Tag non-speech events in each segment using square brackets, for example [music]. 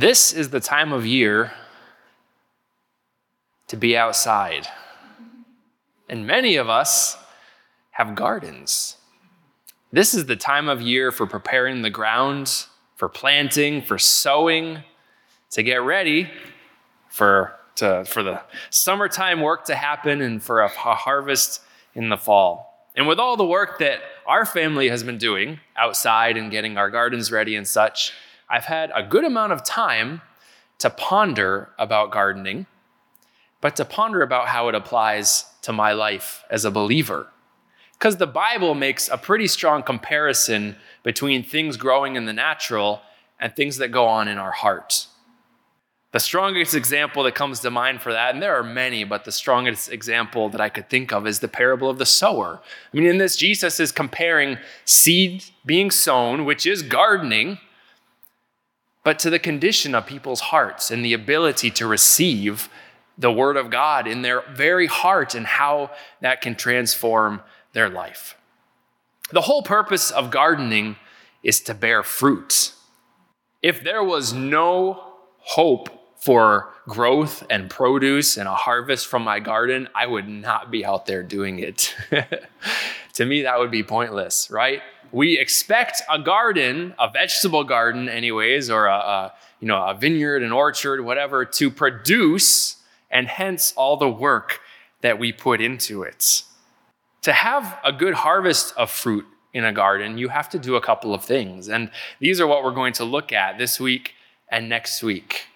This is the time of year to be outside. And many of us have gardens. This is the time of year for preparing the ground, for planting, for sowing, to get ready for, to, for the summertime work to happen and for a, a harvest in the fall. And with all the work that our family has been doing outside and getting our gardens ready and such, I've had a good amount of time to ponder about gardening, but to ponder about how it applies to my life as a believer. Because the Bible makes a pretty strong comparison between things growing in the natural and things that go on in our heart. The strongest example that comes to mind for that, and there are many, but the strongest example that I could think of is the parable of the sower. I mean, in this, Jesus is comparing seed being sown, which is gardening, but to the condition of people's hearts and the ability to receive the word of God in their very heart and how that can transform their life. The whole purpose of gardening is to bear fruit. If there was no hope for growth and produce and a harvest from my garden, I would not be out there doing it. [laughs] to me, that would be pointless, right? We expect a garden, a vegetable garden, anyways, or a, a you know a vineyard, an orchard, whatever, to produce, and hence all the work that we put into it. To have a good harvest of fruit in a garden, you have to do a couple of things. And these are what we're going to look at this week and next week.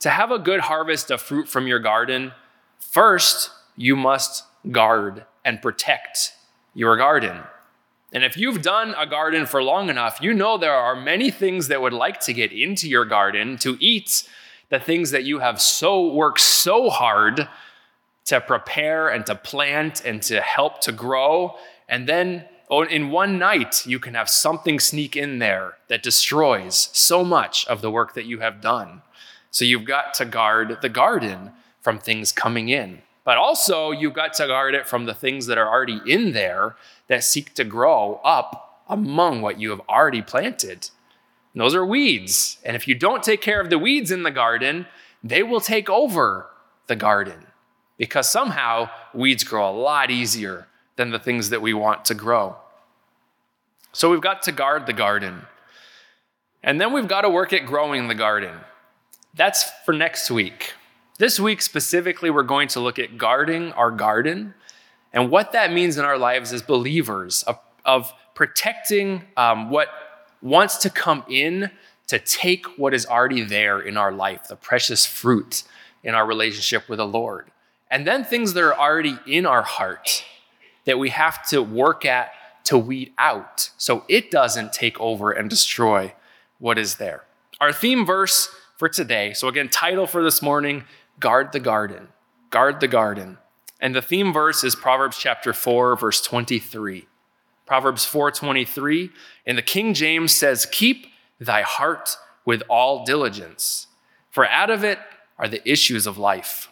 To have a good harvest of fruit from your garden, first, you must guard and protect your garden. And if you've done a garden for long enough, you know there are many things that would like to get into your garden to eat the things that you have so worked so hard to prepare and to plant and to help to grow. And then in one night, you can have something sneak in there that destroys so much of the work that you have done. So you've got to guard the garden from things coming in. But also, you've got to guard it from the things that are already in there that seek to grow up among what you have already planted. And those are weeds. And if you don't take care of the weeds in the garden, they will take over the garden because somehow weeds grow a lot easier than the things that we want to grow. So we've got to guard the garden. And then we've got to work at growing the garden. That's for next week. This week specifically, we're going to look at guarding our garden and what that means in our lives as believers of, of protecting um, what wants to come in to take what is already there in our life, the precious fruit in our relationship with the Lord and then things that are already in our heart that we have to work at to weed out so it doesn't take over and destroy what is there. Our theme verse for today, so again, title for this morning Guard the Garden. Guard the Garden. And the theme verse is Proverbs chapter 4, verse 23. Proverbs 4:23 in the King James says, "Keep thy heart with all diligence, for out of it are the issues of life."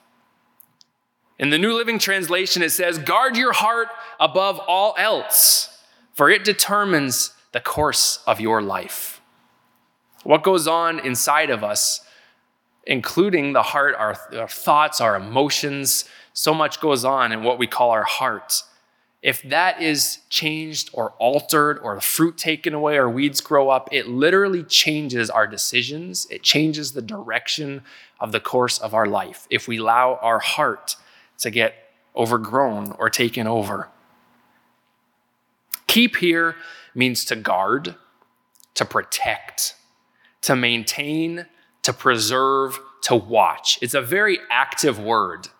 In the New Living Translation, it says, Guard your heart above all else, for it determines the course of your life. What goes on inside of us, including the heart, our, our thoughts, our emotions, so much goes on in what we call our heart. If that is changed or altered or the fruit taken away or weeds grow up, it literally changes our decisions. It changes the direction of the course of our life. If we allow our heart to get overgrown or taken over. Keep here means to guard, to protect, to maintain, to preserve, to watch. It's a very active word. It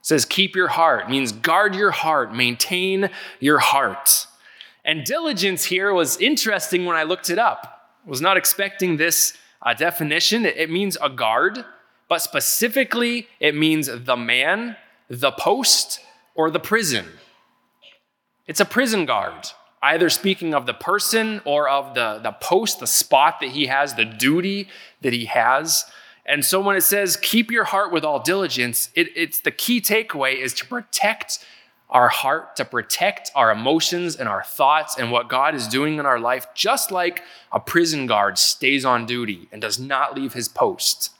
says keep your heart means guard your heart, maintain your heart. And diligence here was interesting when I looked it up. I was not expecting this uh, definition. It, it means a guard, but specifically it means the man the post or the prison. It's a prison guard, either speaking of the person or of the, the post, the spot that he has, the duty that he has. And so when it says, keep your heart with all diligence, it, it's the key takeaway is to protect our heart to protect our emotions and our thoughts and what God is doing in our life, just like a prison guard stays on duty and does not leave his post.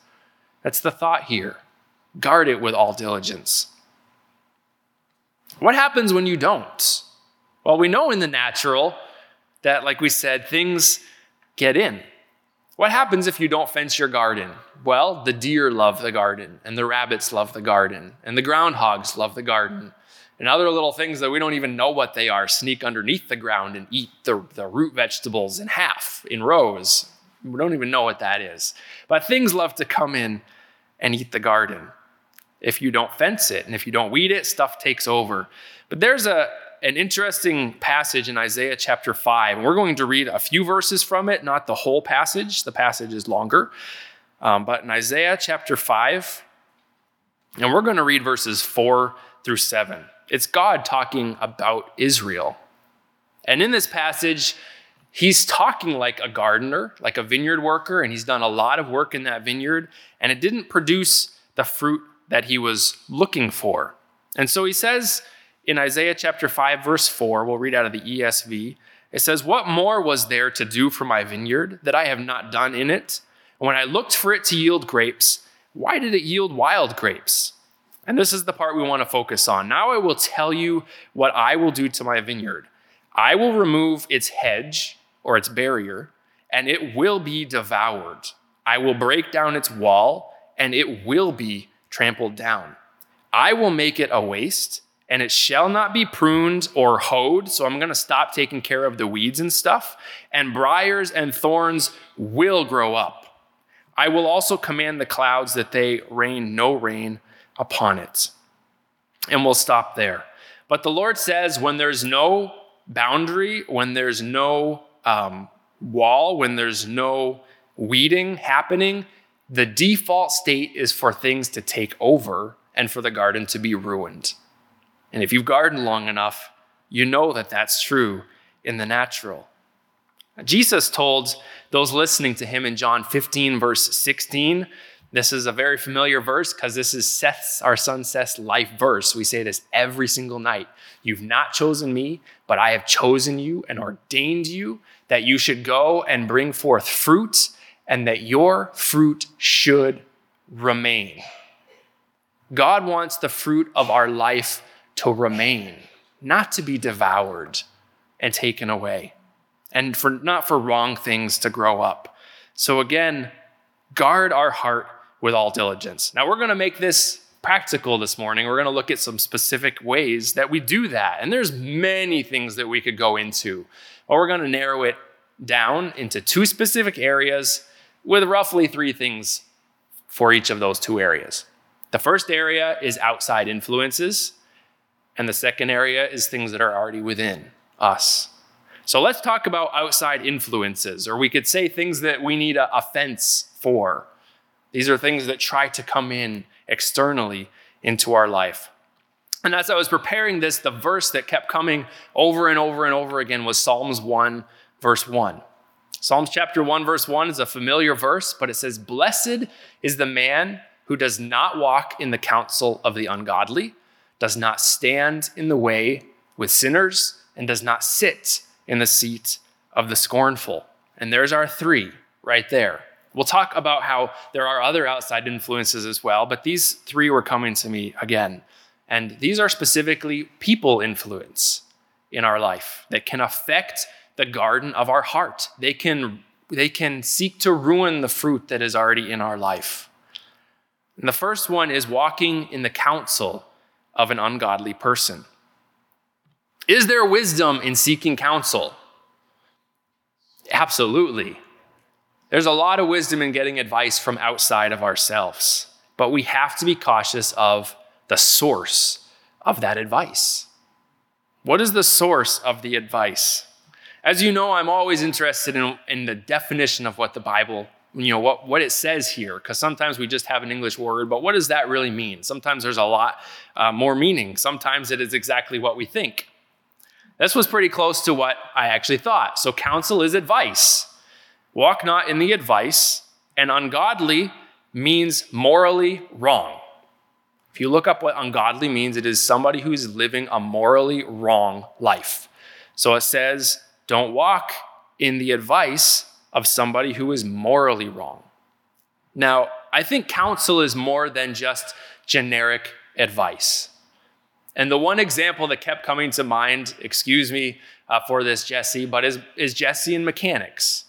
That's the thought here. Guard it with all diligence. What happens when you don't? Well, we know in the natural that, like we said, things get in. What happens if you don't fence your garden? Well, the deer love the garden, and the rabbits love the garden, and the groundhogs love the garden, and other little things that we don't even know what they are sneak underneath the ground and eat the, the root vegetables in half, in rows. We don't even know what that is. But things love to come in and eat the garden. If you don't fence it and if you don't weed it, stuff takes over. But there's a, an interesting passage in Isaiah chapter 5. And we're going to read a few verses from it, not the whole passage. The passage is longer. Um, but in Isaiah chapter 5, and we're going to read verses 4 through 7. It's God talking about Israel. And in this passage, he's talking like a gardener, like a vineyard worker, and he's done a lot of work in that vineyard, and it didn't produce the fruit that he was looking for. And so he says in Isaiah chapter 5, verse 4, we'll read out of the ESV. It says, What more was there to do for my vineyard that I have not done in it? And when I looked for it to yield grapes, why did it yield wild grapes? And this is the part we want to focus on. Now I will tell you what I will do to my vineyard. I will remove its hedge or its barrier, and it will be devoured. I will break down its wall, and it will be trampled down. I will make it a waste, and it shall not be pruned or hoed. So I'm going to stop taking care of the weeds and stuff. And briars and thorns will grow up. I will also command the clouds that they rain no rain upon it. And we'll stop there. But the Lord says, when there's no boundary, when there's no um, wall, when there's no weeding happening, the default state is for things to take over and for the garden to be ruined. And if you've gardened long enough, you know that that's true in the natural. Jesus told those listening to him in John 15, verse 16, this is a very familiar verse because this is Seth's, our son Seth's life verse. We say this every single night. You've not chosen me, but I have chosen you and ordained you that you should go and bring forth fruit and that your fruit should remain. God wants the fruit of our life to remain, not to be devoured and taken away, and for not for wrong things to grow up. So again, guard our heart with all diligence. Now we're going to make this practical this morning. We're going to look at some specific ways that we do that. And there's many things that we could go into. But we're going to narrow it down into two specific areas with roughly three things for each of those two areas. The first area is outside influences, and the second area is things that are already within us. So let's talk about outside influences, or we could say things that we need a, fence for. These are things that try to come in externally into our life. And as I was preparing this, the verse that kept coming over and over and over again was Psalms 1, verse 1. Psalms chapter 1, verse 1 is a familiar verse, but it says, Blessed is the man who does not walk in the counsel of the ungodly, does not stand in the way with sinners, and does not sit in the seat of the scornful. And there's our three right there. We'll talk about how there are other outside influences as well, but these three were coming to me again. And these are specifically people influence in our life that can affect the garden of our heart. They can, they can seek to ruin the fruit that is already in our life. And the first one is walking in the counsel of an ungodly person. Is there wisdom in seeking counsel? Absolutely. There's a lot of wisdom in getting advice from outside of ourselves, but we have to be cautious of the source of that advice. What is the source of the advice? As you know, I'm always interested in, in the definition of what the Bible, you know, what, what it says here, because sometimes we just have an English word, but what does that really mean? Sometimes there's a lot uh, more meaning. Sometimes it is exactly what we think. This was pretty close to what I actually thought. So, counsel is advice. Walk not in the advice, and ungodly means morally wrong. If you look up what ungodly means, it is somebody who's living a morally wrong life. So it says, don't walk in the advice of somebody who is morally wrong. Now, I think counsel is more than just generic advice. And the one example that kept coming to mind, excuse me uh, for this, Jesse, but is, is Jesse in mechanics.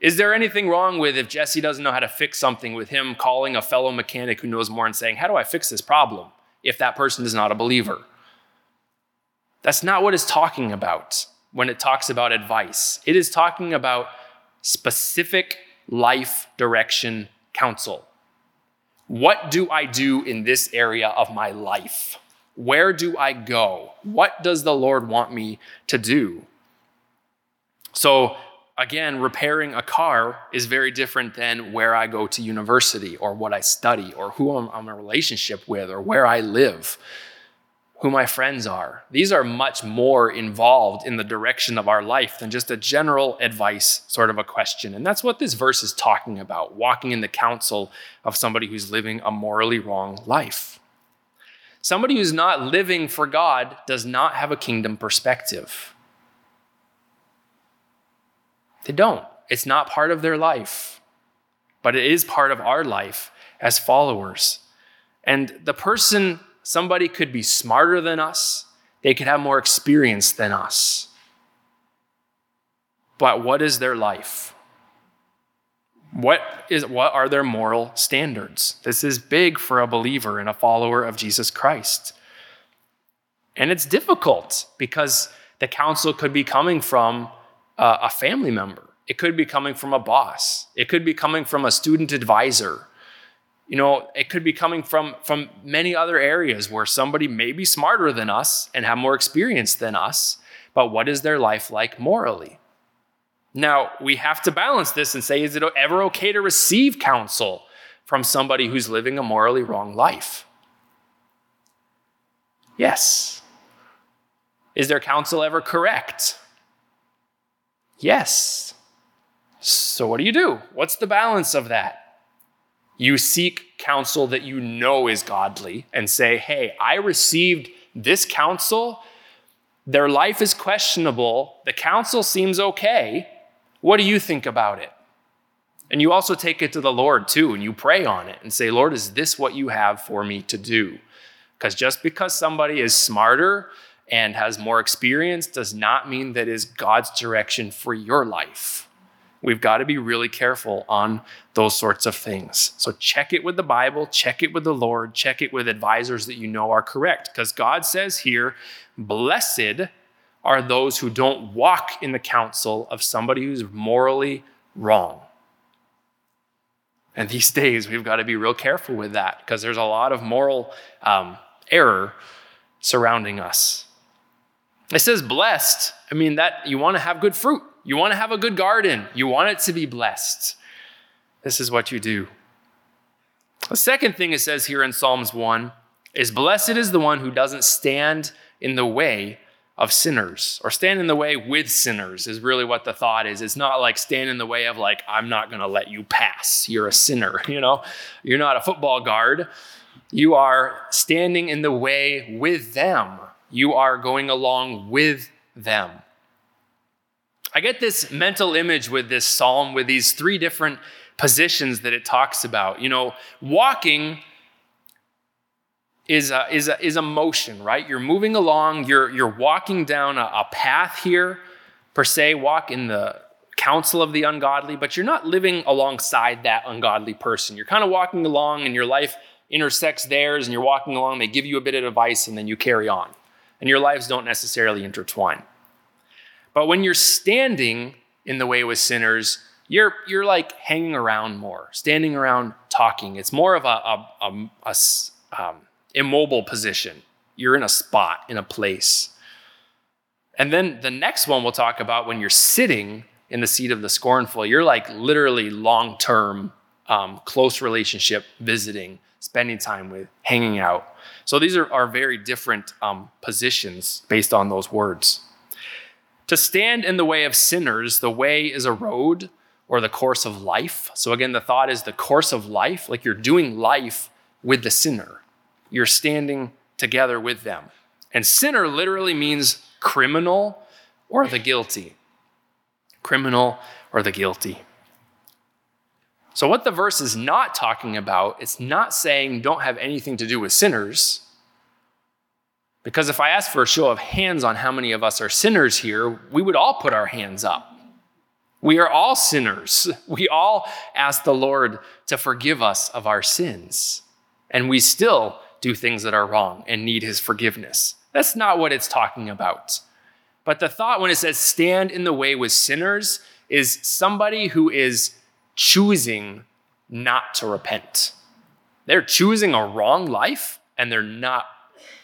Is there anything wrong with if Jesse doesn't know how to fix something with him calling a fellow mechanic who knows more and saying, How do I fix this problem? if that person is not a believer? That's not what it's talking about when it talks about advice. It is talking about specific life direction counsel. What do I do in this area of my life? Where do I go? What does the Lord want me to do? So, again, repairing a car is very different than where I go to university or what I study or who I'm, I'm in a relationship with or where I live who my friends are. These are much more involved in the direction of our life than just a general advice sort of a question. And that's what this verse is talking about walking in the counsel of somebody who's living a morally wrong life. Somebody who's not living for God does not have a kingdom perspective. They don't. It's not part of their life, but it is part of our life as followers. And the person Somebody could be smarter than us, they could have more experience than us. But what is their life? What, is, what are their moral standards? This is big for a believer and a follower of Jesus Christ. And it's difficult because the counsel could be coming from uh, a family member, it could be coming from a boss, it could be coming from a student advisor, you know, it could be coming from, from many other areas where somebody may be smarter than us and have more experience than us, but what is their life like morally? Now, we have to balance this and say, is it ever okay to receive counsel from somebody who's living a morally wrong life? Yes. Is their counsel ever correct? Yes. So, what do you do? What's the balance of that? You seek counsel that you know is godly and say, hey, I received this counsel. Their life is questionable. The counsel seems okay. What do you think about it? And you also take it to the Lord too, and you pray on it and say, Lord, is this what you have for me to do? Because just because somebody is smarter and has more experience does not mean that is God's direction for your life. We've got to be really careful on those sorts of things. So check it with the Bible, check it with the Lord, check it with advisors that you know are correct. Because God says here, blessed are those who don't walk in the counsel of somebody who's morally wrong. And these [laughs] days, we've got to be real careful with that because there's a lot of moral um, error surrounding us. It says blessed. I mean, that you want to have good fruit. You want to have a good garden, you want it to be blessed. This is what you do. The second thing it says here in Psalms 1 is Blessed is the one who doesn't stand in the way of sinners or stand in the way with sinners, is really what the thought is. It's not like stand in the way of, like, I'm not going to let you pass. You're a sinner, [laughs] you know? You're not a football guard. You are standing in the way with them, you are going along with them. I get this mental image with this psalm with these three different positions that it talks about. You know, walking is a, is a, is a motion, right? You're moving along, you're, you're walking down a, a path here, per se, walk in the counsel of the ungodly, but you're not living alongside that ungodly person. You're kind of walking along and your life intersects theirs and you're walking along, they give you a bit of advice and then you carry on. And your lives don't necessarily intertwine. But when you're standing in the way with sinners, you're, you're like hanging around more, standing around talking. It's more of a, a, a, a um, immobile position. You're in a spot, in a place. And then the next one we'll talk about when you're sitting in the seat of the scornful, you're like literally long term, um, close relationship, visiting, spending time with, hanging out. So these are, are very different um, positions based on those words. To stand in the way of sinners, the way is a road or the course of life. So again, the thought is the course of life, like you're doing life with the sinner. you're standing together with them. And sinner literally means criminal or the guilty. Criminal or the guilty. So, what the verse is not talking about, it's not saying don't have anything to do with sinners. Because if I asked for a show of hands on how many of us are sinners here, we would all put our hands up. We are all sinners. [laughs] We all ask the Lord to forgive us of our sins. And we still do things that are wrong and need his forgiveness. That's not what it's talking about. But the thought when it says stand in the way with sinners is somebody who is choosing not to repent. They're choosing a wrong life and they're not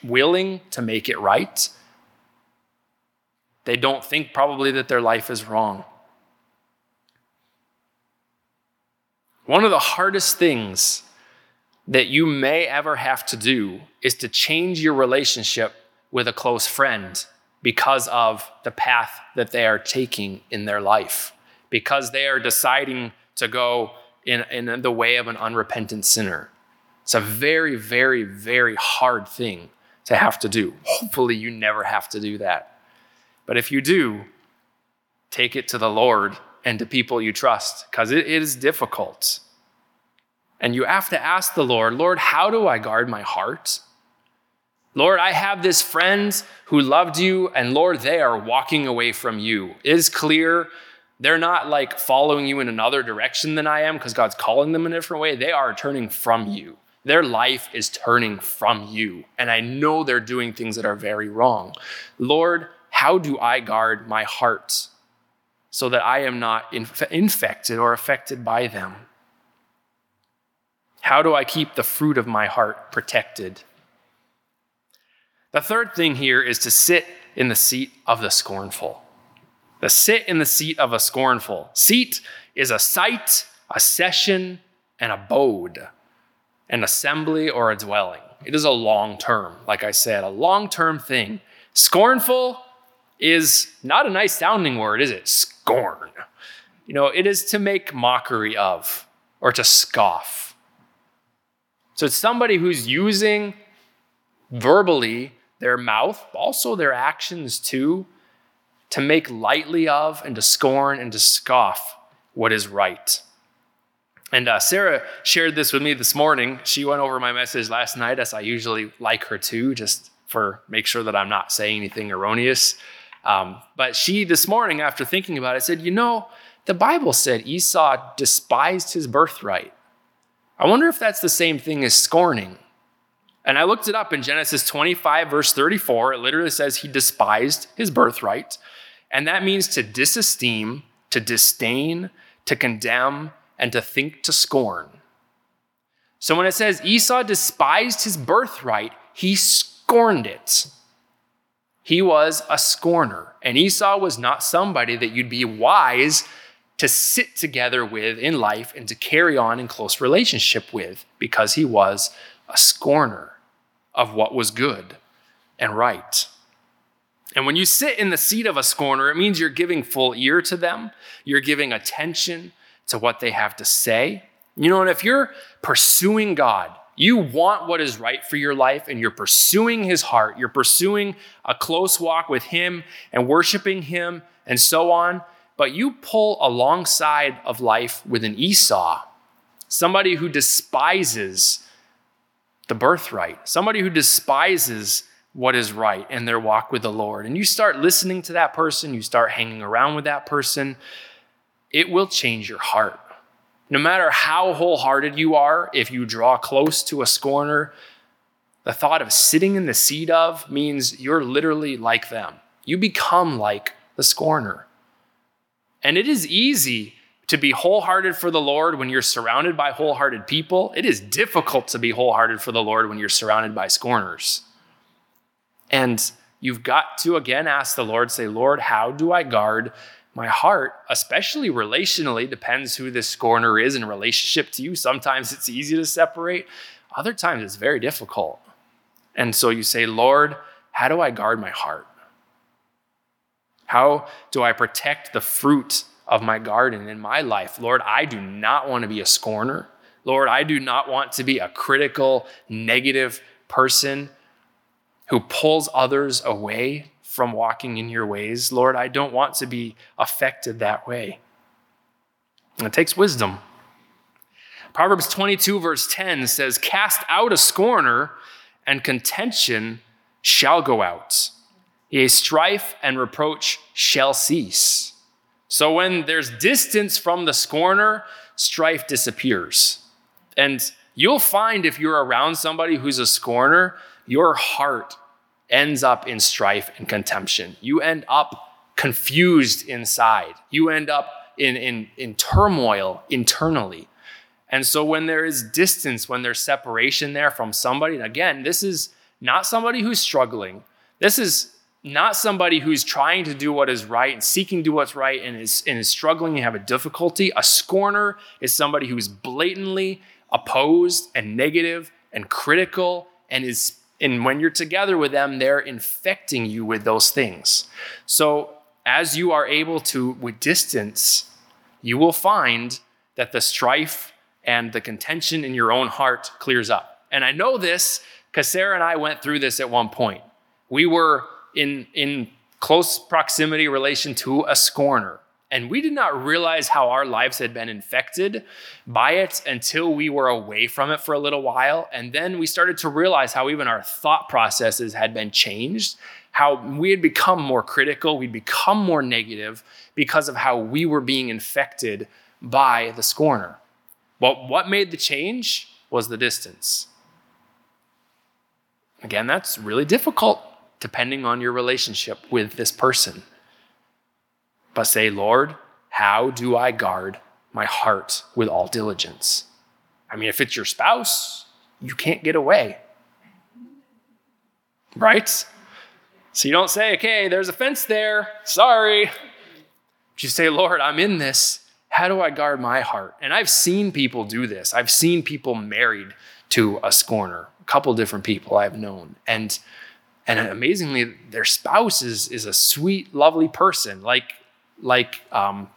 willing to make it right. They don't think probably that their life is wrong. One of the hardest things that you may ever have to do is to change your relationship with a close friend because of the path that they are taking in their life, because they are deciding to go in, in the way of an unrepentant sinner. It's a very, very, very hard thing to have to do. Hopefully, you never have to do that. But if you do, take it to the Lord and to people you trust because it is difficult. And you have to ask the Lord, Lord, how do I guard my heart? Lord, I have this friend who loved you, and Lord, they are walking away from you. It is clear they're not like following you in another direction than I am because God's calling them in a different way. They are turning from you. Their life is turning from you. And I know they're doing things that are very wrong. Lord, how do I guard my heart so that I am not inf- infected or affected by them? How do I keep the fruit of my heart protected? The third thing here is to sit in the seat of the scornful. The sit in the seat of a scornful. Seat is a site, a session, an abode, an assembly, or a dwelling. It is a long term, like I said, a long term thing. Scornful is not a nice sounding word, is it? Scorn. You know, it is to make mockery of or to scoff. So it's somebody who's using verbally their mouth, also their actions too, to make lightly of and to scorn and to scoff what is right. And uh, Sarah shared this with me this morning. She went over my message last night, as I usually like her to, just for make sure that I'm not saying anything erroneous. Um, but she this morning, after thinking about it, said, "You know, the Bible said Esau despised his birthright. I wonder if that's the same thing as scorning." And I looked it up in Genesis 25, verse 34. It literally says he despised his birthright. And that means to disesteem, to disdain, to condemn, and to think to scorn. So when it says Esau despised his birthright, he scorned it. He was a scorner. And Esau was not somebody that you'd be wise to sit together with in life and to carry on in close relationship with because he was a scorner of what was good and right. And when you sit in the seat of a scorner, it means you're giving full ear to them, you're giving attention to what they have to say. You know, and if you're pursuing God, you want what is right for your life and you're pursuing his heart, you're pursuing a close walk with him and worshiping him and so on, but you pull alongside of life with an Esau, somebody who despises the birthright, somebody who despises what is right in their walk with the Lord, and you start listening to that person, you start hanging around with that person, it will change your heart. No matter how wholehearted you are, if you draw close to a scorner, the thought of sitting in the seat of means you're literally like them. You become like the scorner. And it is easy to be wholehearted for the Lord when you're surrounded by wholehearted people. It is difficult to be wholehearted for the Lord when you're surrounded by scorners. And you've got to again ask the Lord, say, Lord, how do I guard my heart, especially relationally? Depends who this scorner is in relationship to you. Sometimes it's easy to separate, other times it's very difficult. And so you say, Lord, how do I guard my heart? How do I protect the fruit of my garden in my life? Lord, I do not want to be a scorner. Lord, I do not want to be a critical, negative person who pulls others away from walking in your ways. Lord, I don't want to be affected that way. It takes wisdom. Proverbs 22, verse 10 says, Cast out a scorner, and contention shall go out. Yea, strife and reproach shall cease. So when there's distance from the scorner, strife disappears. And you'll find if you're around somebody who's a scorner, your heart ends up in strife and contention. You end up confused inside. You end up in, in, in turmoil internally. And so when there is distance, when there's separation there from somebody, and again, this is not somebody who's struggling. This is not somebody who's trying to do what is right and seeking to do what's right and is, and is struggling and have a difficulty. A scorner is somebody who's blatantly opposed and negative and critical and is and when you're together with them they're infecting you with those things. So as you are able to with distance you will find that the strife and the contention in your own heart clears up. And i know this because sarah and i went through this at one point. We were in, in close proximity relation to a scorner. And we did not realize how our lives had been infected by it until we were away from it for a little while. And then we started to realize how even our thought processes had been changed, how we had become more critical, we'd become more negative because of how we were being infected by the scorner. Well, what made the change was the distance. Again, that's really difficult depending on your relationship with this person. But say, Lord, how do I guard my heart with all diligence? I mean, if it's your spouse, you can't get away. Right? So you don't say, okay, there's a fence there. Sorry. But you say, Lord, I'm in this. How do I guard my heart? And I've seen people do this. I've seen people married to a scorner, a couple different people I've known. And and amazingly their spouse is, is a sweet lovely person like like um,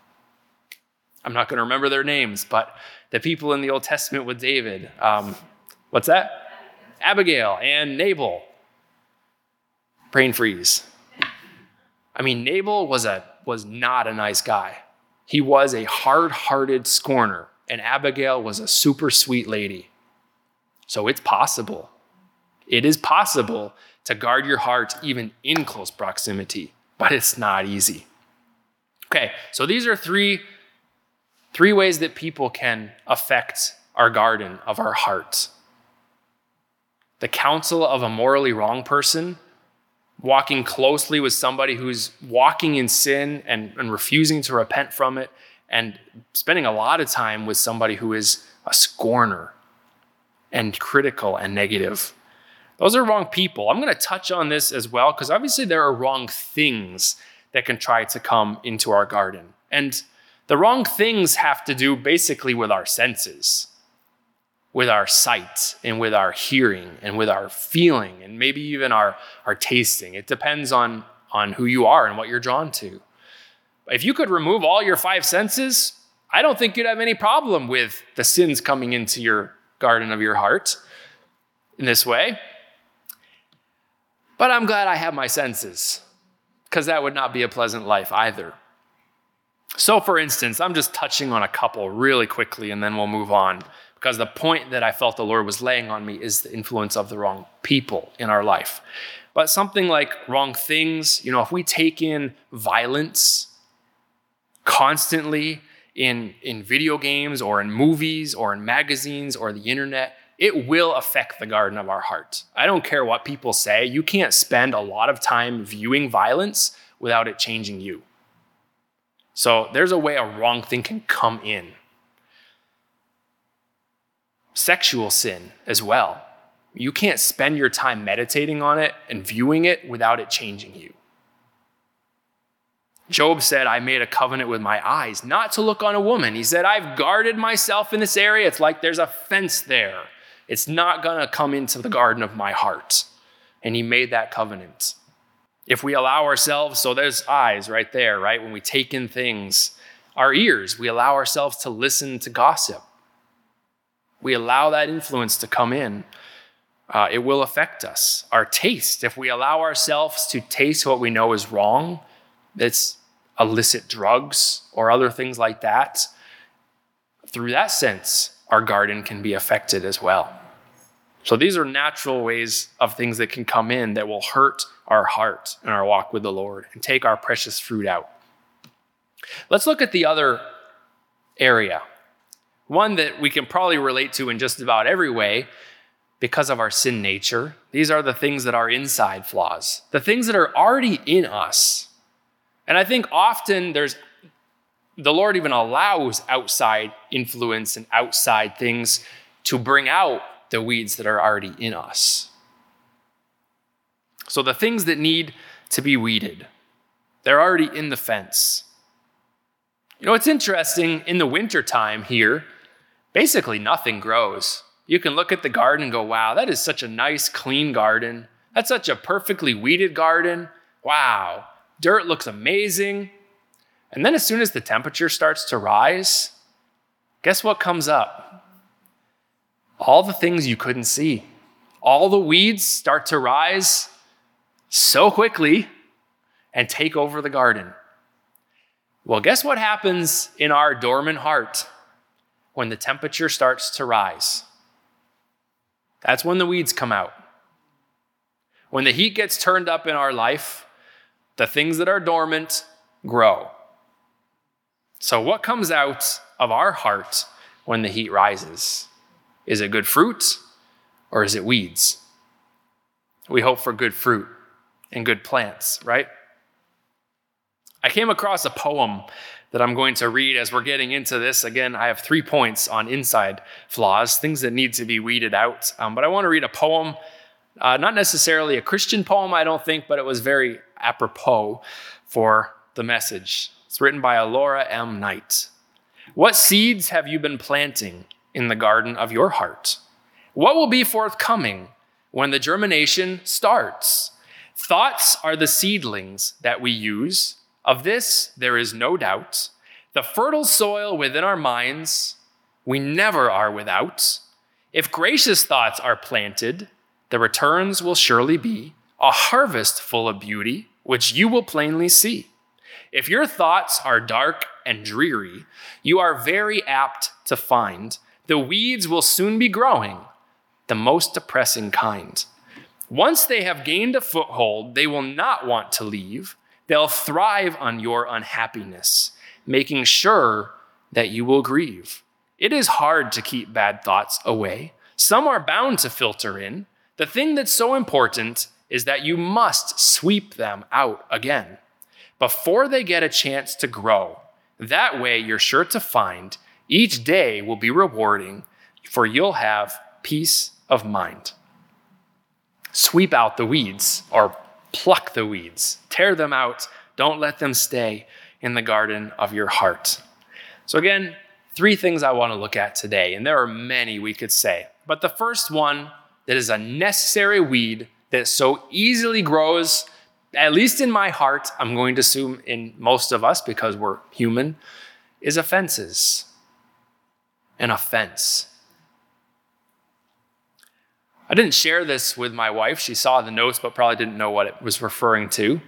i'm not going to remember their names but the people in the old testament with david um, what's that? Abigail and nabal. Brain freeze. I mean nabal was a was not a nice guy. He was a hard-hearted scorner and abigail was a super sweet lady. So it's possible. It is possible to guard your heart even in close proximity, but it's not easy. Okay, so these are three, three ways that people can affect our garden of our heart. The counsel of a morally wrong person, walking closely with somebody who's walking in sin and, and refusing to repent from it, and spending a lot of time with somebody who is a scorner and critical and negative. Those are wrong people. I'm going to touch on this as well because obviously there are wrong things that can try to come into our garden. And the wrong things have to do basically with our senses, with our sight, and with our hearing, and with our feeling, and maybe even our, our tasting. It depends on, on who you are and what you're drawn to. If you could remove all your five senses, I don't think you'd have any problem with the sins coming into your garden of your heart in this way. But I'm glad I have my senses, because that would not be a pleasant life either. So, for instance, I'm just touching on a couple really quickly and then we'll move on, because the point that I felt the Lord was laying on me is the influence of the wrong people in our life. But something like wrong things, you know, if we take in violence constantly in, in video games or in movies or in magazines or the internet, it will affect the garden of our heart. I don't care what people say, you can't spend a lot of time viewing violence without it changing you. So there's a way a wrong thing can come in. Sexual sin as well. You can't spend your time meditating on it and viewing it without it changing you. Job said, I made a covenant with my eyes not to look on a woman. He said, I've guarded myself in this area. It's like there's a fence there. It's not going to come into the garden of my heart. And he made that covenant. If we allow ourselves, so there's eyes right there, right? When we take in things, our ears, we allow ourselves to listen to gossip. We allow that influence to come in. Uh, it will affect us. Our taste, if we allow ourselves to taste what we know is wrong, it's illicit drugs or other things like that, through that sense, our garden can be affected as well. So these are natural ways of things that can come in that will hurt our heart and our walk with the Lord and take our precious fruit out. Let's look at the other area. One that we can probably relate to in just about every way because of our sin nature. These are the things that are inside flaws, the things that are already in us. And I think often there's the Lord even allows outside influence and outside things to bring out the weeds that are already in us. So the things that need to be weeded, they're already in the fence. You know, it's interesting in the wintertime here, basically nothing grows. You can look at the garden and go, wow, that is such a nice, clean garden. That's such a perfectly weeded garden. Wow, dirt looks amazing. And then as soon as the temperature starts to rise, guess what comes up? All the things you couldn't see. All the weeds start to rise so quickly and take over the garden. Well, guess what happens in our dormant heart when the temperature starts to rise? That's when the weeds come out. When the heat gets turned up in our life, the things that are dormant grow. So, what comes out of our heart when the heat rises? Is it good fruit or is it weeds? We hope for good fruit and good plants, right? I came across a poem that I'm going to read as we're getting into this. Again, I have three points on inside flaws, things that need to be weeded out. Um, but I want to read a poem, uh, not necessarily a Christian poem, I don't think, but it was very apropos for the message. It's written by Laura M. Knight. What seeds have you been planting in the garden of your heart? What will be forthcoming when the germination starts? Thoughts are the seedlings that we use. Of this, there is no doubt. The fertile soil within our minds, we never are without. If gracious thoughts are planted, the returns will surely be a harvest full of beauty, which you will plainly see. If your thoughts are dark and dreary, you are very apt to find the weeds will soon be growing, the most depressing kind. Once they have gained a foothold, they will not want to leave. They'll thrive on your unhappiness, making sure that you will grieve. It is hard to keep bad thoughts away. Some are bound to filter in. The thing that's so important is that you must sweep them out again before they get a chance to grow. That way, you're sure to find each day will be rewarding, for you'll have peace of mind. Sweep out the weeds or pluck the weeds, tear them out. Don't let them stay in the garden of your heart. So, again, three things I want to look at today, and there are many we could say. But the first one that is a necessary weed that so easily grows, at least in my heart, I'm going to assume in most of us because we're human, is offenses an offense. I didn't share this with my wife. She saw the notes, but probably didn't know what it was referring to.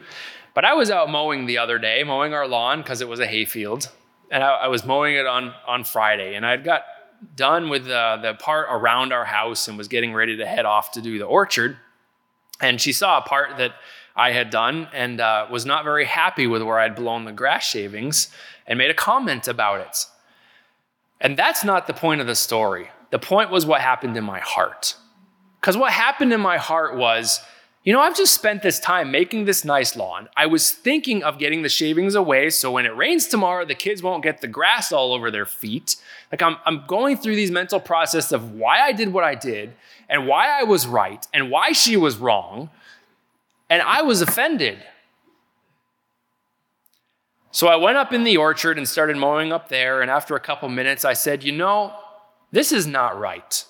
But I was out mowing the other day, mowing our lawn because it was a hayfield. And I, I, was mowing it on, on Friday. And I'd got done with the, the part around our house and was getting ready to head off to do the orchard. And she saw a part that I had done and uh, was not very happy with where I'd blown the grass shavings and made a comment about it. And that's not the point of the story. The point was what happened in my heart. Because what happened in my heart was, you know, I've just spent this time making this nice lawn. I was thinking of getting the shavings away so when it rains tomorrow, the kids won't get the grass all over their feet. Like I'm, I'm going through these mental process of why I did what I did and why I was right and why she was wrong. And I was offended. So I went up in the orchard and started mowing up there. And after a couple minutes, I said, You know, this is not right.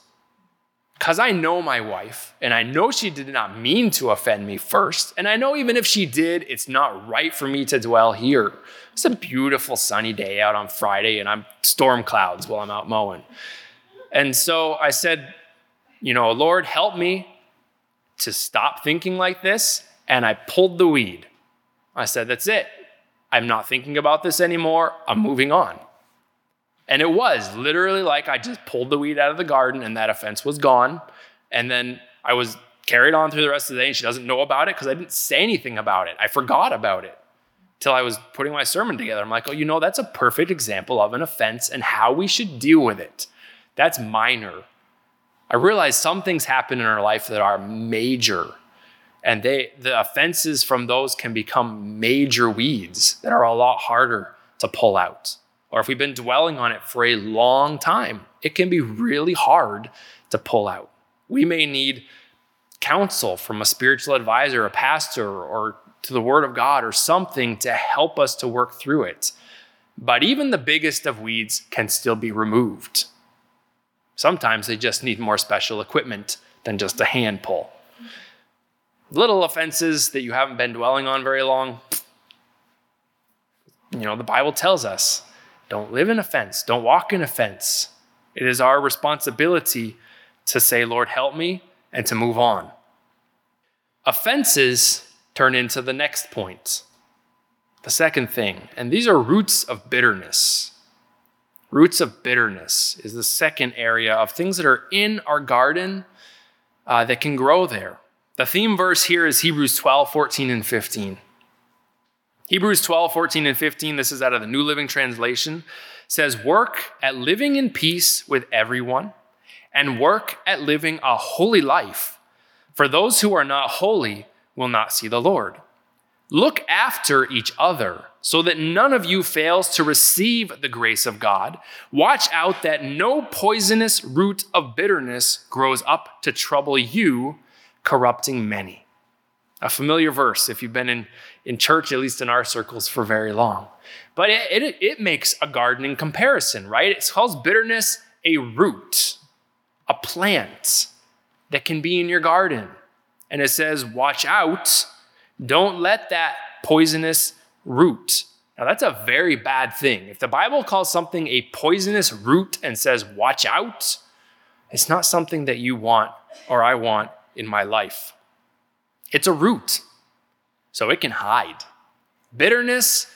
Because I know my wife, and I know she did not mean to offend me first. And I know even if she did, it's not right for me to dwell here. It's a beautiful sunny day out on Friday, and I'm storm clouds while I'm out mowing. And so I said, You know, Lord, help me to stop thinking like this, and I pulled the weed. I said, That's it. I'm not thinking about this anymore. I'm moving on. And it was literally like I just pulled the weed out of the garden and that offense was gone. And then I was carried on through the rest of the day and she doesn't know about it because I didn't say anything about it. I forgot about it till I was putting my sermon together. I'm like, oh, you know, that's a perfect example of an offense and how we should deal with it. That's minor. I realize some things happen in our life that are major and they the offenses from those can become major weeds that are a lot harder to pull out. Or if we've been dwelling on it for a long time it can be really hard to pull out. We may need counsel from a spiritual advisor a pastor or to the word of god or something to help us to work through it. But even the biggest of weeds can still be removed. Sometimes they just need more special equipment than just a hand pull little offenses that you haven't been dwelling on very long, you know, the Bible tells us don't live in offense, don't walk in offense. It is our responsibility to say, Lord, help me, and to move on. Offenses turn into the next point, the second thing, and these are roots of bitterness. Roots of bitterness is the second area of things that are in our garden uh, that can grow there. The theme verse here is Hebrews 12, 14, and 15. Hebrews 12, 14, and 15, this is out of the New Living Translation, says, Work at living in peace with everyone, and work at living a holy life. For those who are not holy will not see the Lord. Look after each other so that none of you fails to receive the grace of God. Watch out that no poisonous root of bitterness grows up to trouble you corrupting many. A familiar verse if you've been in, in church, at least in our circles, for very long. But it, it, it makes a gardening comparison, right? It calls bitterness a root, a plant that can be in your garden. And it says, watch out, don't let that poisonous root. Now, that's a very bad thing. If the Bible calls something a poisonous root and says, watch out, it's not something that you want or I want in my life. It's a root, so it can hide. Bitterness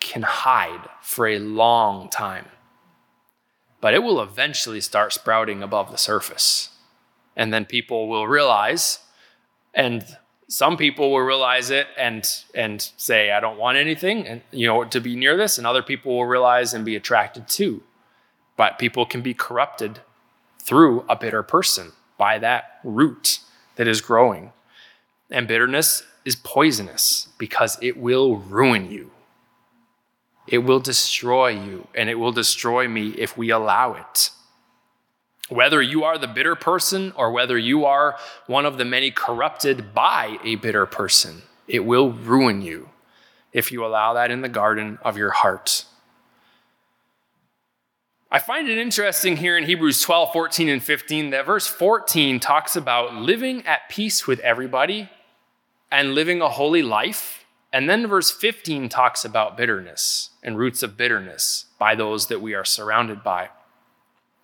can hide for a long time, but it will eventually start sprouting above the surface. And then people will realize, and some people will realize it and and say i don't want anything and you know to be near this and other people will realize and be attracted to but people can be corrupted through a bitter person by that root that is growing. And bitterness is poisonous because it will ruin you. It will destroy you, and it will destroy me if we allow it. Whether you are the bitter person or whether you are one of the many corrupted by a bitter person, it will ruin you if you allow that in the garden of your heart. I find it interesting here in Hebrews 12, 14, and 15 that verse 14 talks about living at peace with everybody and living a holy life. And then verse 15 talks about bitterness and roots of bitterness by those that we are surrounded by.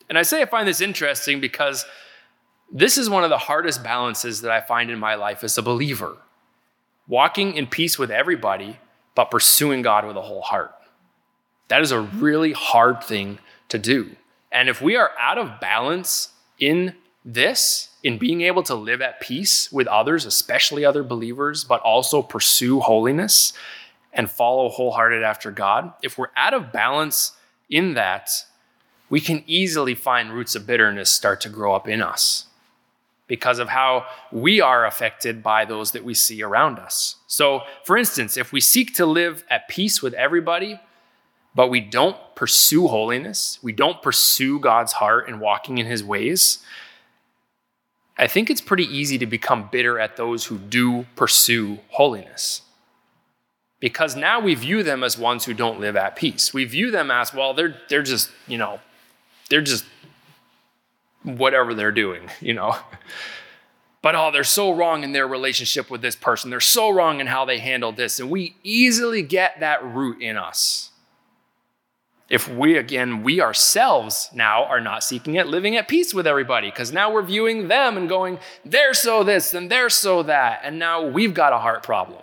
And I say I find this interesting because this is one of the hardest balances that I find in my life as a believer walking in peace with everybody, but pursuing God with a whole heart. That is a really hard thing to do. And if we are out of balance in this, in being able to live at peace with others, especially other believers, but also pursue holiness and follow wholehearted after God, if we're out of balance in that, we can easily find roots of bitterness start to grow up in us because of how we are affected by those that we see around us. So, for instance, if we seek to live at peace with everybody, but we don't pursue holiness, we don't pursue God's heart and walking in his ways, I think it's pretty easy to become bitter at those who do pursue holiness. Because now we view them as ones who don't live at peace. We view them as, well, they're, they're just, you know, they're just whatever they're doing, [laughs] you know. But oh, they're so wrong in their relationship with this person. They're so wrong in how they handle this. And we easily get that root in us. If we, again, we ourselves now are not seeking it, living at peace with everybody, because now we're viewing them and going, they're so this and they're so that, and now we've got a heart problem.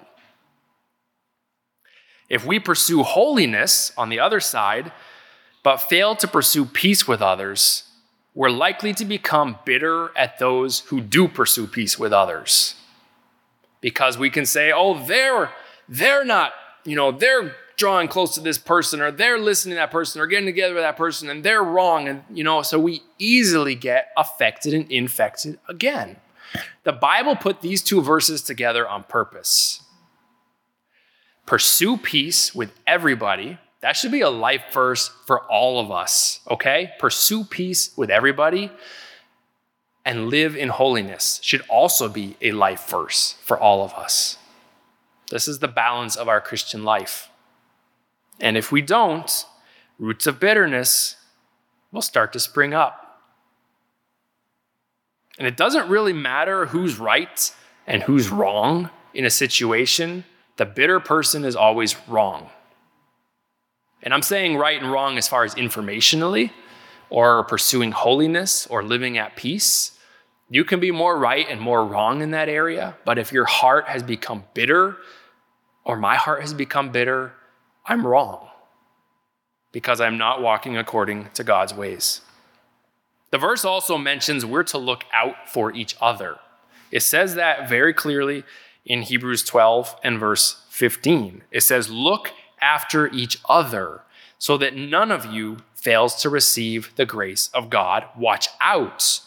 If we pursue holiness on the other side, but fail to pursue peace with others, we're likely to become bitter at those who do pursue peace with others. Because we can say, oh, they're, they're not, you know, they're drawing close to this person or they're listening to that person or getting together with that person and they're wrong. And, you know, so we easily get affected and infected again. The Bible put these two verses together on purpose. Pursue peace with everybody. That should be a life verse for all of us, okay? Pursue peace with everybody and live in holiness should also be a life verse for all of us. This is the balance of our Christian life. And if we don't, roots of bitterness will start to spring up. And it doesn't really matter who's right and who's wrong in a situation, the bitter person is always wrong. And I'm saying right and wrong as far as informationally or pursuing holiness or living at peace. You can be more right and more wrong in that area, but if your heart has become bitter or my heart has become bitter, I'm wrong because I'm not walking according to God's ways. The verse also mentions we're to look out for each other. It says that very clearly in Hebrews 12 and verse 15. It says, Look after each other so that none of you fails to receive the grace of God. Watch out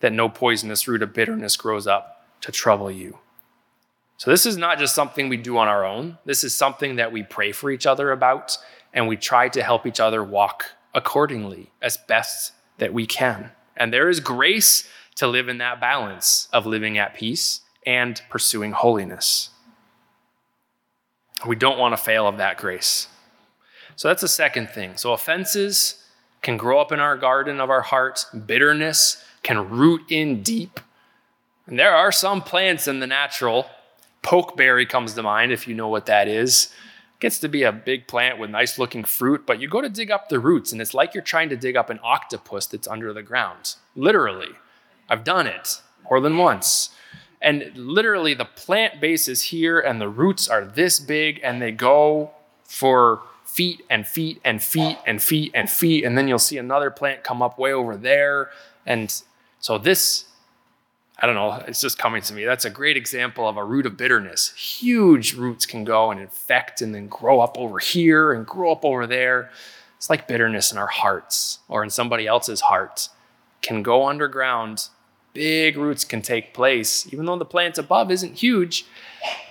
that no poisonous root of bitterness grows up to trouble you. So, this is not just something we do on our own. This is something that we pray for each other about, and we try to help each other walk accordingly as best that we can. And there is grace to live in that balance of living at peace and pursuing holiness. We don't want to fail of that grace. So, that's the second thing. So, offenses can grow up in our garden of our hearts, bitterness can root in deep. And there are some plants in the natural Pokeberry comes to mind if you know what that is. Gets to be a big plant with nice looking fruit, but you go to dig up the roots and it's like you're trying to dig up an octopus that's under the ground. Literally. I've done it more than once. And literally, the plant base is here and the roots are this big and they go for feet and feet and feet and feet and feet. And then you'll see another plant come up way over there. And so this I don't know, it's just coming to me. That's a great example of a root of bitterness. Huge roots can go and infect and then grow up over here and grow up over there. It's like bitterness in our hearts or in somebody else's heart. Can go underground. Big roots can take place, even though the plant above isn't huge,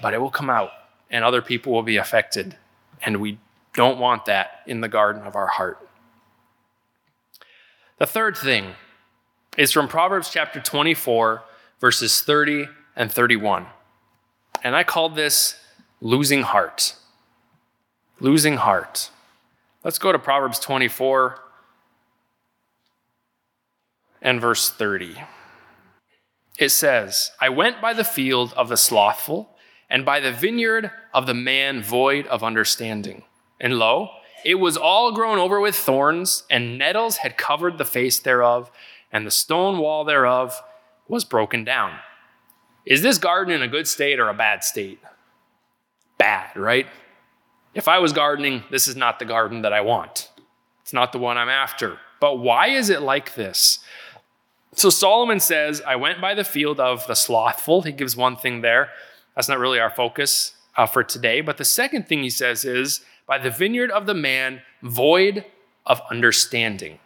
but it will come out and other people will be affected. And we don't want that in the garden of our heart. The third thing is from Proverbs chapter 24 verses 30 and 31. And I called this losing heart. Losing heart. Let's go to Proverbs 24 and verse 30. It says, I went by the field of the slothful and by the vineyard of the man void of understanding. And lo, it was all grown over with thorns, and nettles had covered the face thereof, and the stone wall thereof was broken down. Is this garden in a good state or a bad state? Bad, right? If I was gardening, this is not the garden that I want. It's not the one I'm after. But why is it like this? So Solomon says, I went by the field of the slothful. He gives one thing there. That's not really our focus uh, for today. But the second thing he says is, by the vineyard of the man void of understanding.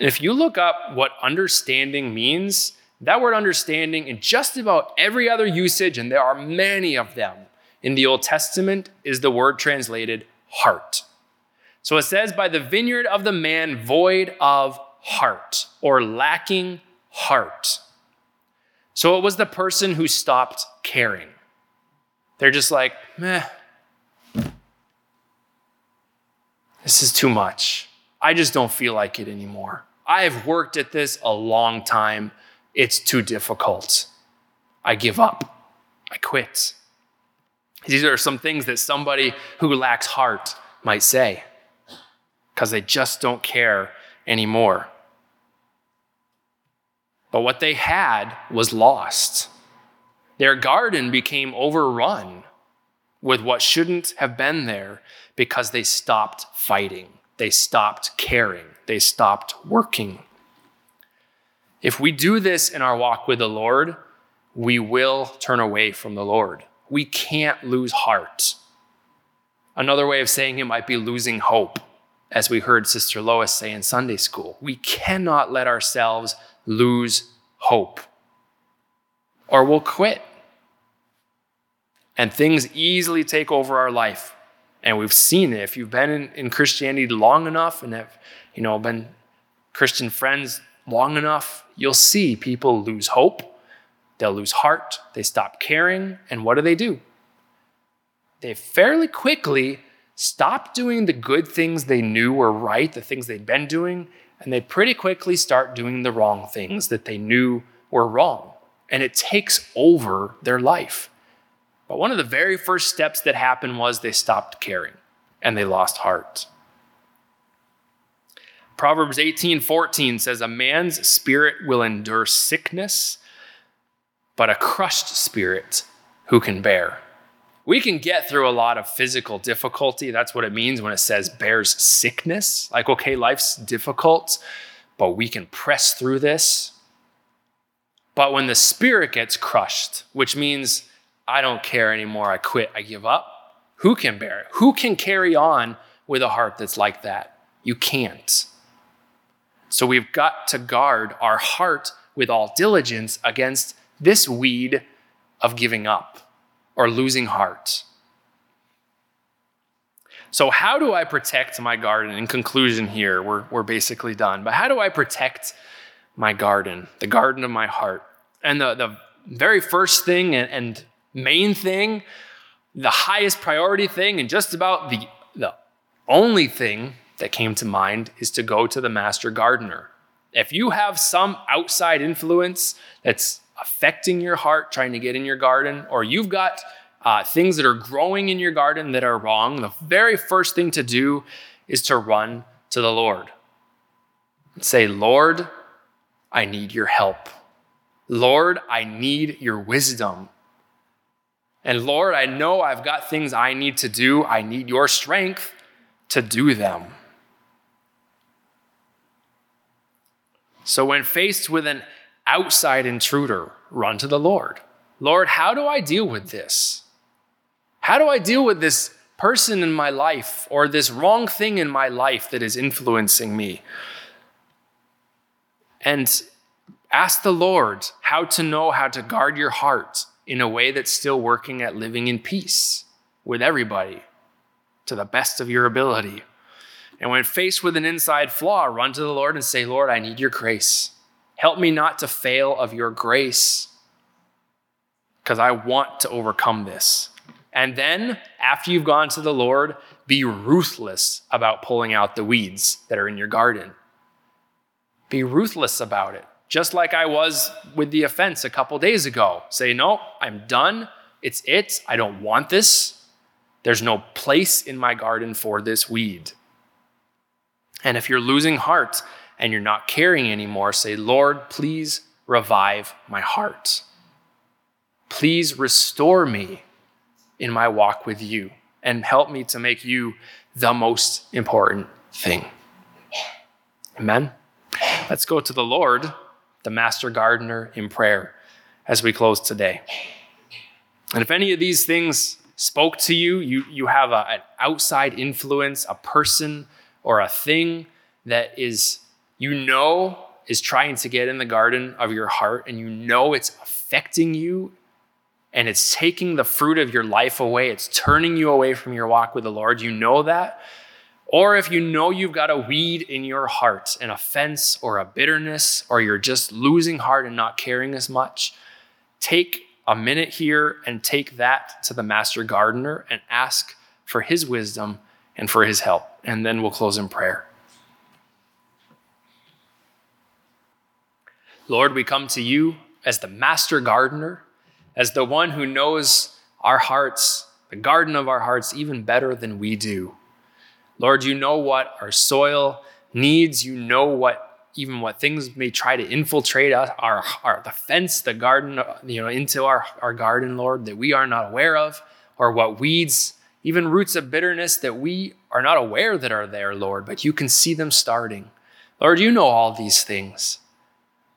If you look up what understanding means, that word understanding in just about every other usage, and there are many of them in the Old Testament, is the word translated heart. So it says, by the vineyard of the man void of heart or lacking heart. So it was the person who stopped caring. They're just like, meh, this is too much. I just don't feel like it anymore. I've worked at this a long time. It's too difficult. I give up. I quit. These are some things that somebody who lacks heart might say. because they just don't care anymore. But what they had was lost. Their garden became overrun with what shouldn't have been there because they stopped fighting, they stopped caring, they stopped working. If we do this in our walk with the Lord, we will turn away from the Lord. We can't lose heart. Another way of saying it might be losing hope, as we heard Sister Lois say in Sunday school. We cannot let ourselves lose hope, or we'll quit. And things easily take over our life. And we've seen it. If you've been in, in Christianity long enough and have, you know, been Christian friends long enough, you'll see people lose hope. They'll lose heart. They stop caring. And what do they do? They fairly quickly stop doing the good things they knew were right, the things they'd been doing, and they pretty quickly start doing the wrong things that they knew were wrong. And it takes over their life. But one of the very first steps that happened was they stopped caring and they lost heart. Proverbs 18:14 says a man's spirit will endure sickness, but a crushed spirit who can bear. We can get through a lot of physical difficulty. That's what it means when it says bears sickness. Like okay, life's difficult, but we can press through this. But when the spirit gets crushed, which means I don't care anymore, I quit, I give up, who can bear it? Who can carry on with a heart that's like that? You can't. So we've got to guard our heart with all diligence against this weed of giving up or losing heart. So, how do I protect my garden? In conclusion, here, we're, we're basically done. But how do I protect my garden, the garden of my heart? And the, the very first thing and, and main thing, the highest priority thing, and just about the, the only thing that came to mind is to go to the master gardener. If you have some outside influence that's affecting your heart, trying to get in your garden, or you've got uh, things that are growing in your garden that are wrong, the very first thing to do is to run to the Lord. Say, Lord, I need your help. Lord, I need your wisdom. And Lord, I know I've got things I need to do. I need your strength to do them. So, when faced with an outside intruder, run to the Lord. Lord, how do I deal with this? How do I deal with this person in my life or this wrong thing in my life that is influencing me? And ask the Lord how to know how to guard your heart in a way that's still working at living in peace with everybody to the best of your ability. And when faced with an inside flaw, run to the Lord and say, Lord, I need your grace. Help me not to fail of your grace because I want to overcome this. And then, after you've gone to the Lord, be ruthless about pulling out the weeds that are in your garden. Be ruthless about it, just like I was with the offense a couple days ago. Say, no, I'm done. It's it. I don't want this. There's no place in my garden for this weed. And if you're losing heart and you're not caring anymore, say, Lord, please revive my heart. Please restore me in my walk with you and help me to make you the most important thing. Amen. Let's go to the Lord, the master gardener, in prayer as we close today. And if any of these things spoke to you, you, you have a, an outside influence, a person, or a thing that is, you know, is trying to get in the garden of your heart and you know it's affecting you and it's taking the fruit of your life away, it's turning you away from your walk with the Lord, you know that. Or if you know you've got a weed in your heart, an offense or a bitterness, or you're just losing heart and not caring as much, take a minute here and take that to the master gardener and ask for his wisdom and for his help. And then we'll close in prayer. Lord, we come to you as the master gardener, as the one who knows our hearts, the garden of our hearts, even better than we do. Lord, you know what our soil needs. You know what even what things may try to infiltrate us, our, our the fence, the garden, you know, into our, our garden, Lord, that we are not aware of, or what weeds, even roots of bitterness that we are not aware that are there, Lord, but you can see them starting. Lord, you know all these things.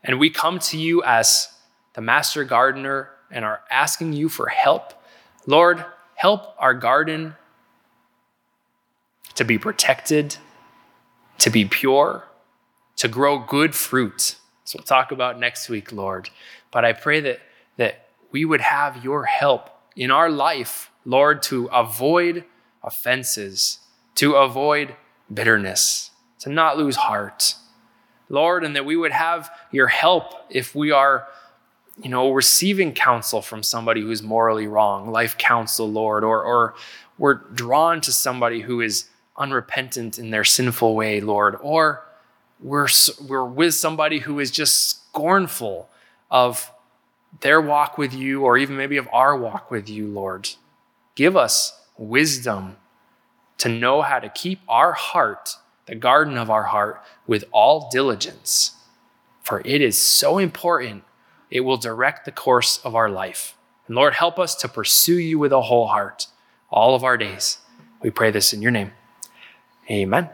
And we come to you as the master gardener and are asking you for help. Lord, help our garden to be protected, to be pure, to grow good fruit. So we'll talk about next week, Lord. But I pray that, that we would have your help in our life, Lord, to avoid offenses, to avoid bitterness, to not lose heart. Lord, and that we would have your help if we are, you know, receiving counsel from somebody who's morally wrong, life counsel, Lord, or, or we're drawn to somebody who is unrepentant in their sinful way, Lord, or we're, we're with somebody who is just scornful of their walk with you, or even maybe of our walk with you, Lord. Give us wisdom to know how to keep our heart, the garden of our heart, with all diligence. For it is so important, it will direct the course of our life. And Lord, help us to pursue you with a whole heart all of our days. We pray this in your name. Amen.